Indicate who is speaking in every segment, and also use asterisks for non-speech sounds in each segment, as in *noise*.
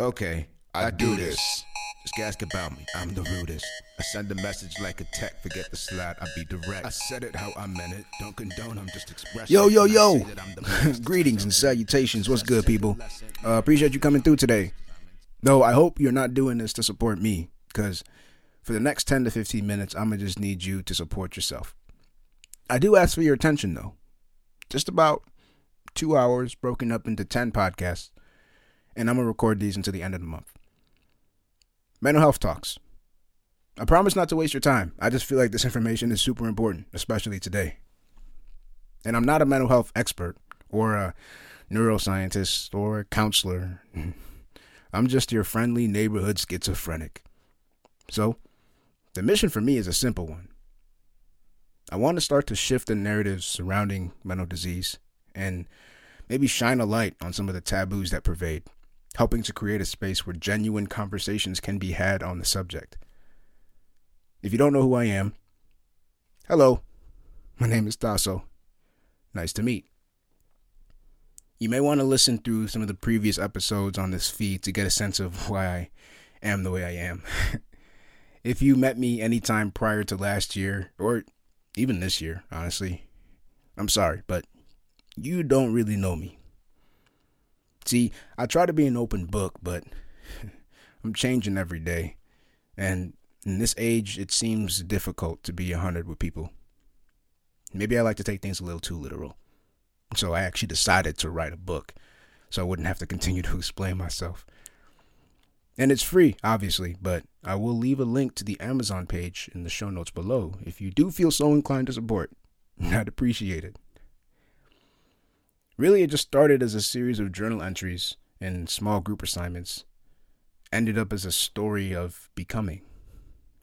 Speaker 1: Okay, I do this. Just ask about me. I'm the rudest. I send a message like a tech. Forget the slide. I be direct. I said it how I meant it. Don't condone. I'm just expressing.
Speaker 2: Yo, yo, yo.
Speaker 1: say that I'm the *laughs* best.
Speaker 2: Greetings and salutations. What's good, people? Uh, appreciate you coming through today. Though I hope you're not doing this to support me, because for the next 10 to 15 minutes, I'm going to just need you to support yourself. I do ask for your attention, though. Just about two hours broken up into 10 podcasts, and I'm to record these until the end of the month. Mental health talks. I promise not to waste your time. I just feel like this information is super important, especially today. And I'm not a mental health expert or a neuroscientist or a counselor. *laughs* I'm just your friendly neighborhood schizophrenic. So, the mission for me is a simple one. I want to start to shift the narratives surrounding mental disease and maybe shine a light on some of the taboos that pervade, helping to create a space where genuine conversations can be had on the subject. If you don't know who I am, hello, my name is Toso. Nice to meet. You may want to listen through some of the previous episodes on this feed to get a sense of why I am the way I am. *laughs* if you met me anytime prior to last year, or even this year, honestly, I'm sorry, but you don't really know me. See, I try to be an open book, but *laughs* I'm changing every day. And in this age, it seems difficult to be 100 with people. Maybe I like to take things a little too literal. So I actually decided to write a book so I wouldn't have to continue to *laughs* explain myself. And it's free, obviously, but I will leave a link to the Amazon page in the show notes below if you do feel so inclined to support. *laughs* I'd appreciate it. Really, it just started as a series of journal entries and small group assignments, ended up as a story of becoming.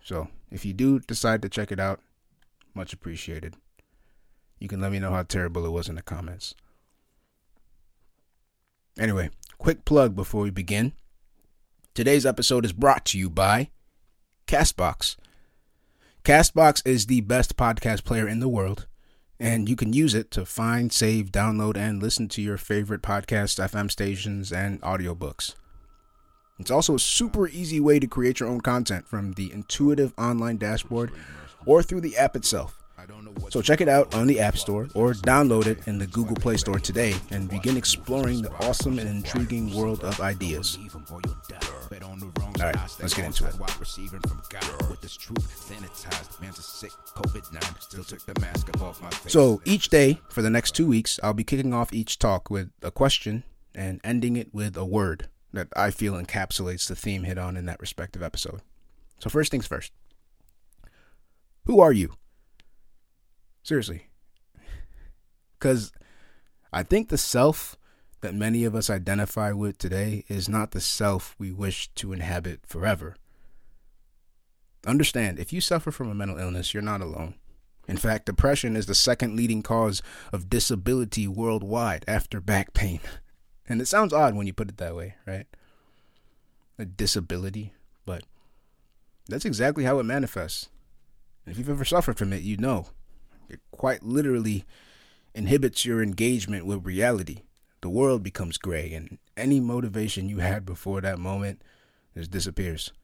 Speaker 2: So if you do decide to check it out, much appreciated. You can let me know how terrible it was in the comments. Anyway, quick plug before we begin. Today's episode is brought to you by Castbox. Castbox is the best podcast player in the world, and you can use it to find, save, download, and listen to your favorite podcasts, FM stations, and audiobooks. It's also a super easy way to create your own content from the intuitive online dashboard or through the app itself. So check it out on the App Store or download it in the Google Play Store today and begin exploring the awesome and intriguing world of ideas.
Speaker 1: All
Speaker 2: right, let's get into it. So each day for the next two weeks, I'll be kicking off each talk with a question and ending it with a word that I feel encapsulates the theme hit on in that respective episode. So, first things first who are you? Seriously. Because I think the self that many of us identify with today is not the self we wish to inhabit forever. Understand, if you suffer from a mental illness, you're not alone. In fact, depression is the second leading cause of disability worldwide after back pain. *laughs* And it sounds odd when you put it that way, right? A disability, but that's exactly how it manifests. And if you've ever suffered from it, you know. It quite literally inhibits your engagement with reality. The world becomes gray, and any motivation you had before that moment just disappears.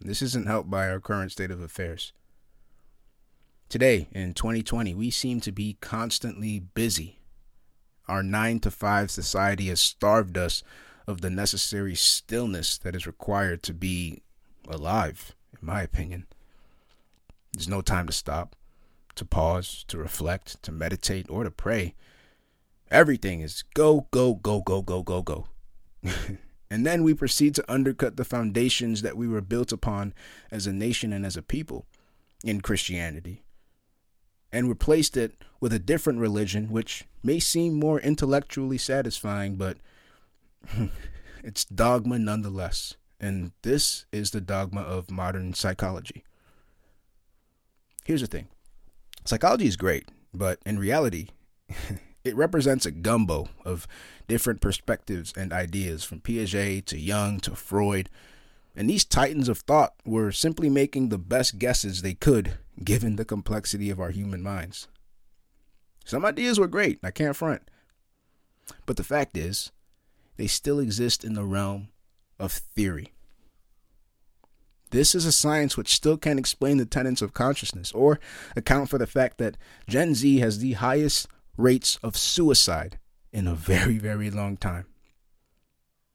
Speaker 2: This isn't helped by our current state of affairs. Today, in 2020, we seem to be constantly busy. Our nine to five society has starved us of the necessary stillness that is required to be alive, in my opinion. There's no time to stop, to pause, to reflect, to meditate, or to pray. Everything is go, go, go, go, go, go, go. *laughs* and then we proceed to undercut the foundations that we were built upon as a nation and as a people in Christianity and replaced it with a different religion, which may seem more intellectually satisfying, but *laughs* it's dogma nonetheless. And this is the dogma of modern psychology. Here's the thing psychology is great, but in reality, *laughs* it represents a gumbo of different perspectives and ideas from Piaget to Jung to Freud. And these titans of thought were simply making the best guesses they could given the complexity of our human minds. Some ideas were great, I can't front. But the fact is, they still exist in the realm of theory. This is a science which still can't explain the tenets of consciousness or account for the fact that Gen Z has the highest rates of suicide in a very, very long time.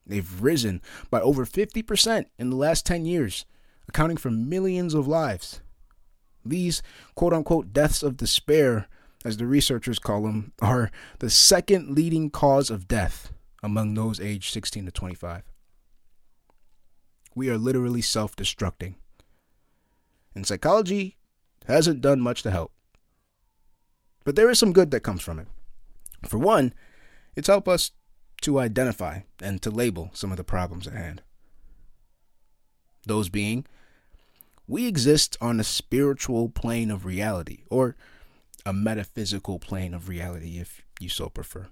Speaker 2: They've risen by over 50% in the last 10 years, accounting for millions of lives. These quote unquote deaths of despair, as the researchers call them, are the second leading cause of death among those aged 16 to 25. We are literally self destructing. And psychology hasn't done much to help. But there is some good that comes from it. For one, it's helped us to identify and to label some of the problems at hand. Those being, we exist on a spiritual plane of reality, or a metaphysical plane of reality, if you so prefer.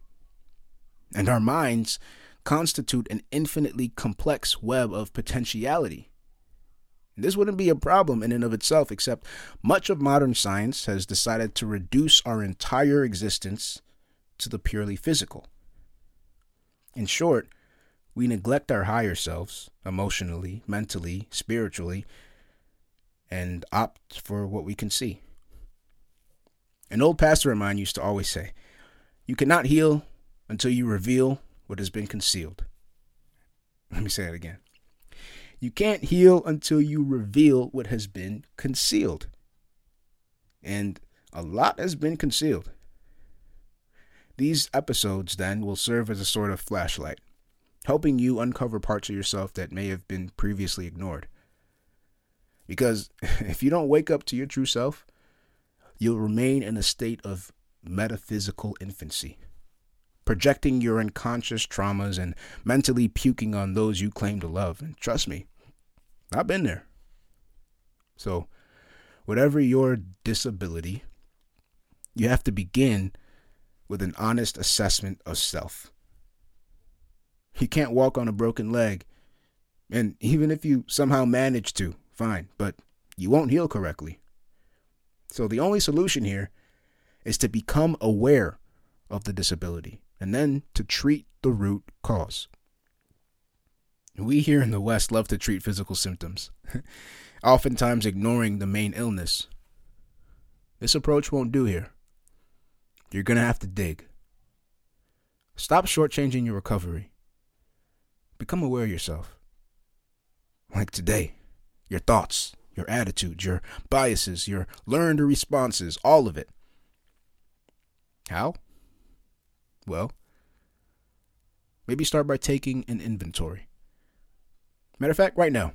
Speaker 2: And our minds constitute an infinitely complex web of potentiality. This wouldn't be a problem in and of itself, except much of modern science has decided to reduce our entire existence to the purely physical. In short, we neglect our higher selves, emotionally, mentally, spiritually, and opt for what we can see. An old pastor of mine used to always say, You cannot heal until you reveal what has been concealed. *laughs* Let me say it again. You can't heal until you reveal what has been concealed. And a lot has been concealed. These episodes then will serve as a sort of flashlight, helping you uncover parts of yourself that may have been previously ignored. Because *laughs* if you don't wake up to your true self, you'll remain in a state of metaphysical infancy, projecting your unconscious traumas and mentally puking on those you claim to love. And trust me, I've been there. So, whatever your disability, you have to begin with an honest assessment of self. You can't walk on a broken leg. And even if you somehow manage to, fine, but you won't heal correctly. So the only solution here is to become aware of the disability and then to treat the root cause. We here in the West love to treat physical symptoms, *laughs* oftentimes ignoring the main illness. This approach won't do here. You're going to have to dig. Stop shortchanging your recovery. Become aware of yourself. Like today, your thoughts, your attitudes, your biases, your learned responses, all of it. How? Well, maybe start by taking an inventory. Matter of fact, right now,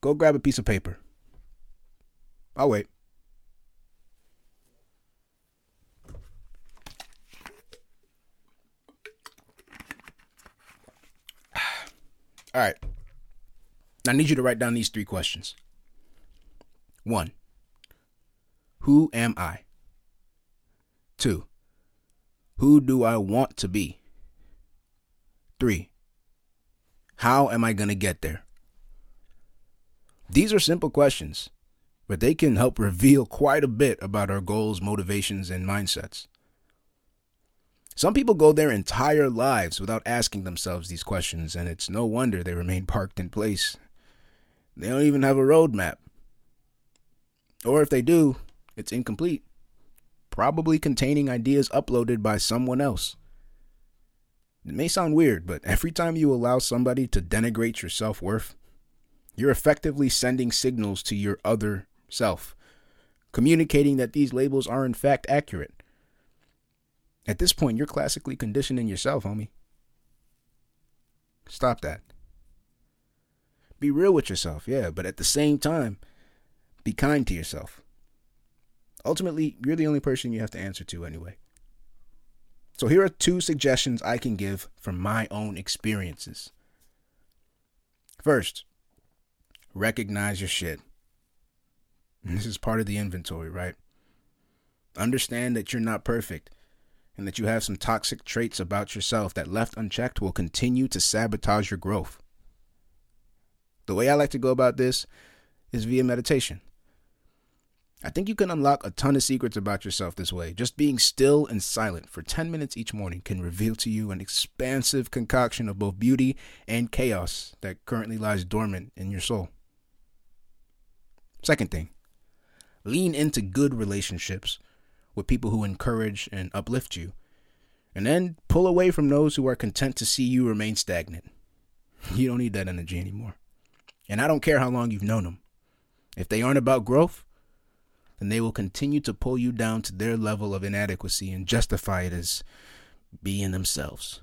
Speaker 2: go grab a piece of paper. I'll wait. *sighs* All right. I need you to write down these three questions. One, who am I? Two, who do I want to be? Three, how am I going to get there? These are simple questions, but they can help *laughs* reveal quite a bit about our goals, motivations, and mindsets. Some people go their entire lives without asking themselves these questions, and it's no wonder they remain *laughs* parked in place. They don't even have a roadmap. Or if they do, it's incomplete, probably containing ideas uploaded by someone else. It may sound weird, but every time you allow somebody to denigrate your self worth, you're effectively sending signals to your other self, communicating that these labels are in fact accurate. At this point, you're classically conditioning yourself, homie. Stop that. Be real with yourself, yeah, but at the same time, be kind to yourself. Ultimately, you're the only person you have to answer to anyway. So, here are two suggestions I can give from my own experiences. First, recognize your shit. This is part of the inventory, right? Understand that you're not perfect and that you have some toxic traits about yourself that left unchecked will continue to sabotage your growth. The way I like to go about this is via meditation. I think you can unlock a ton of secrets about yourself this way. Just being still and silent for 10 minutes each morning can reveal to you an expansive concoction of both beauty and chaos that currently lies dormant in your soul. Second thing, lean into good relationships with people who encourage and uplift you, and then pull away from those who are content to see you remain stagnant. *laughs* You don't need that energy anymore. And I don't care how long you've known them. If they aren't about growth, then they will continue to pull you down to their level of inadequacy and justify it as being themselves.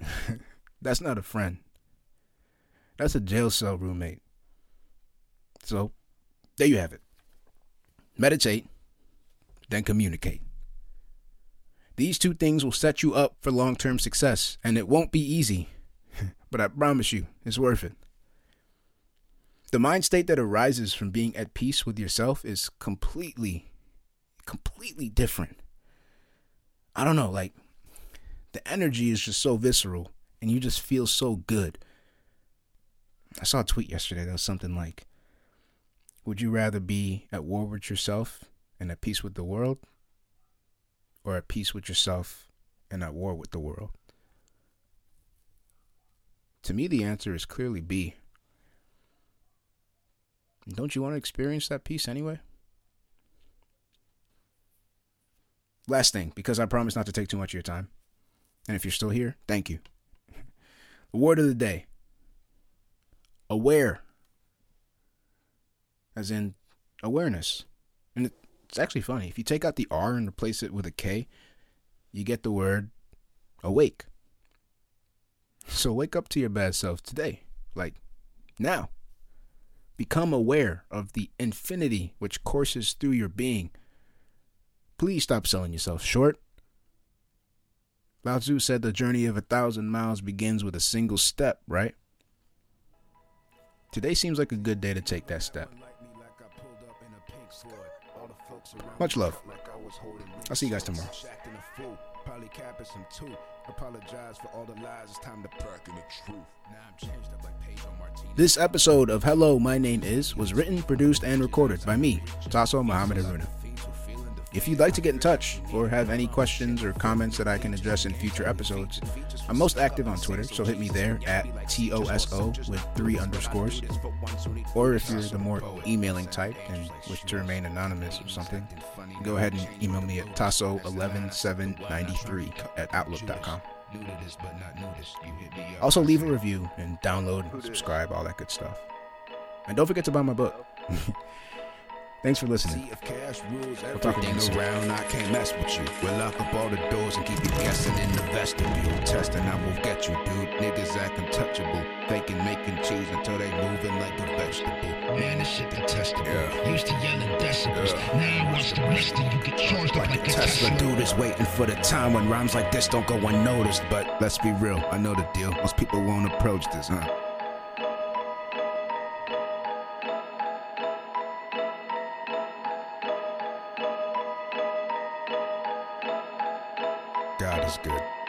Speaker 2: *laughs* That's not a friend. That's a jail cell roommate. So, there you have it. Meditate, then communicate. These two things will set you up for long term success, and it won't be easy, *laughs* but I promise you, it's worth it. The mind state that arises from being at peace with yourself is completely, completely different. I don't know, like, the energy is just so visceral, and you just feel so good. I saw a tweet yesterday that was something like, Would you rather be at war with yourself and at peace with the world? Or at peace with yourself and at war with the world? To me, the answer is clearly B. Don't you want to experience that peace anyway? Last thing, because I promise not to take too much of your time. And if you're still here, thank you. The *laughs* word of the day aware, as in awareness. And it's actually funny. If you take out the R and replace it with a K, you get the word awake. So wake up to your bad self today. Like now. Become aware of the infinity which courses through your being. Please stop selling yourself short. Lao Tzu said the journey of a thousand miles begins with a single step, right? Today seems like a good day to take that step. Much love. I'll see you guys tomorrow. Apologize for all the lies. It's time to pack in the truth. Now I'm changed like Pedro Martinez. This episode of Hello, My Name Is was written, produced, and recorded by me, Toso Muhammad Haruna. If you'd like to get in touch or have any questions or comments that I can address in future episodes, I'm most active on Twitter, so hit me there at TOSO with three underscores. Or if you're the more emailing type and wish to remain anonymous or something, go ahead and email me at toso11793 at outlook.com. Also, leave a review and download subscribe, all that good stuff. And don't forget to buy my book. *laughs* Thanks for listening. We'll talk again soon. around, I can't mess with you. We'll lock up all the doors and keep you guessing in the vestibule. Testing, I will get you, dude. Niggas act untouchable. Faking, making cheese until they moving like a vegetable. Man, this shit detestable. Yeah. Used to yelling decibels. Yeah. Now I watch the rest of you get charged like, like a Tesla. Tesla. Dude is waiting for the time when rhymes like this don't go unnoticed. But let's be real, I know the deal. Most people won't approach this, huh? Is good.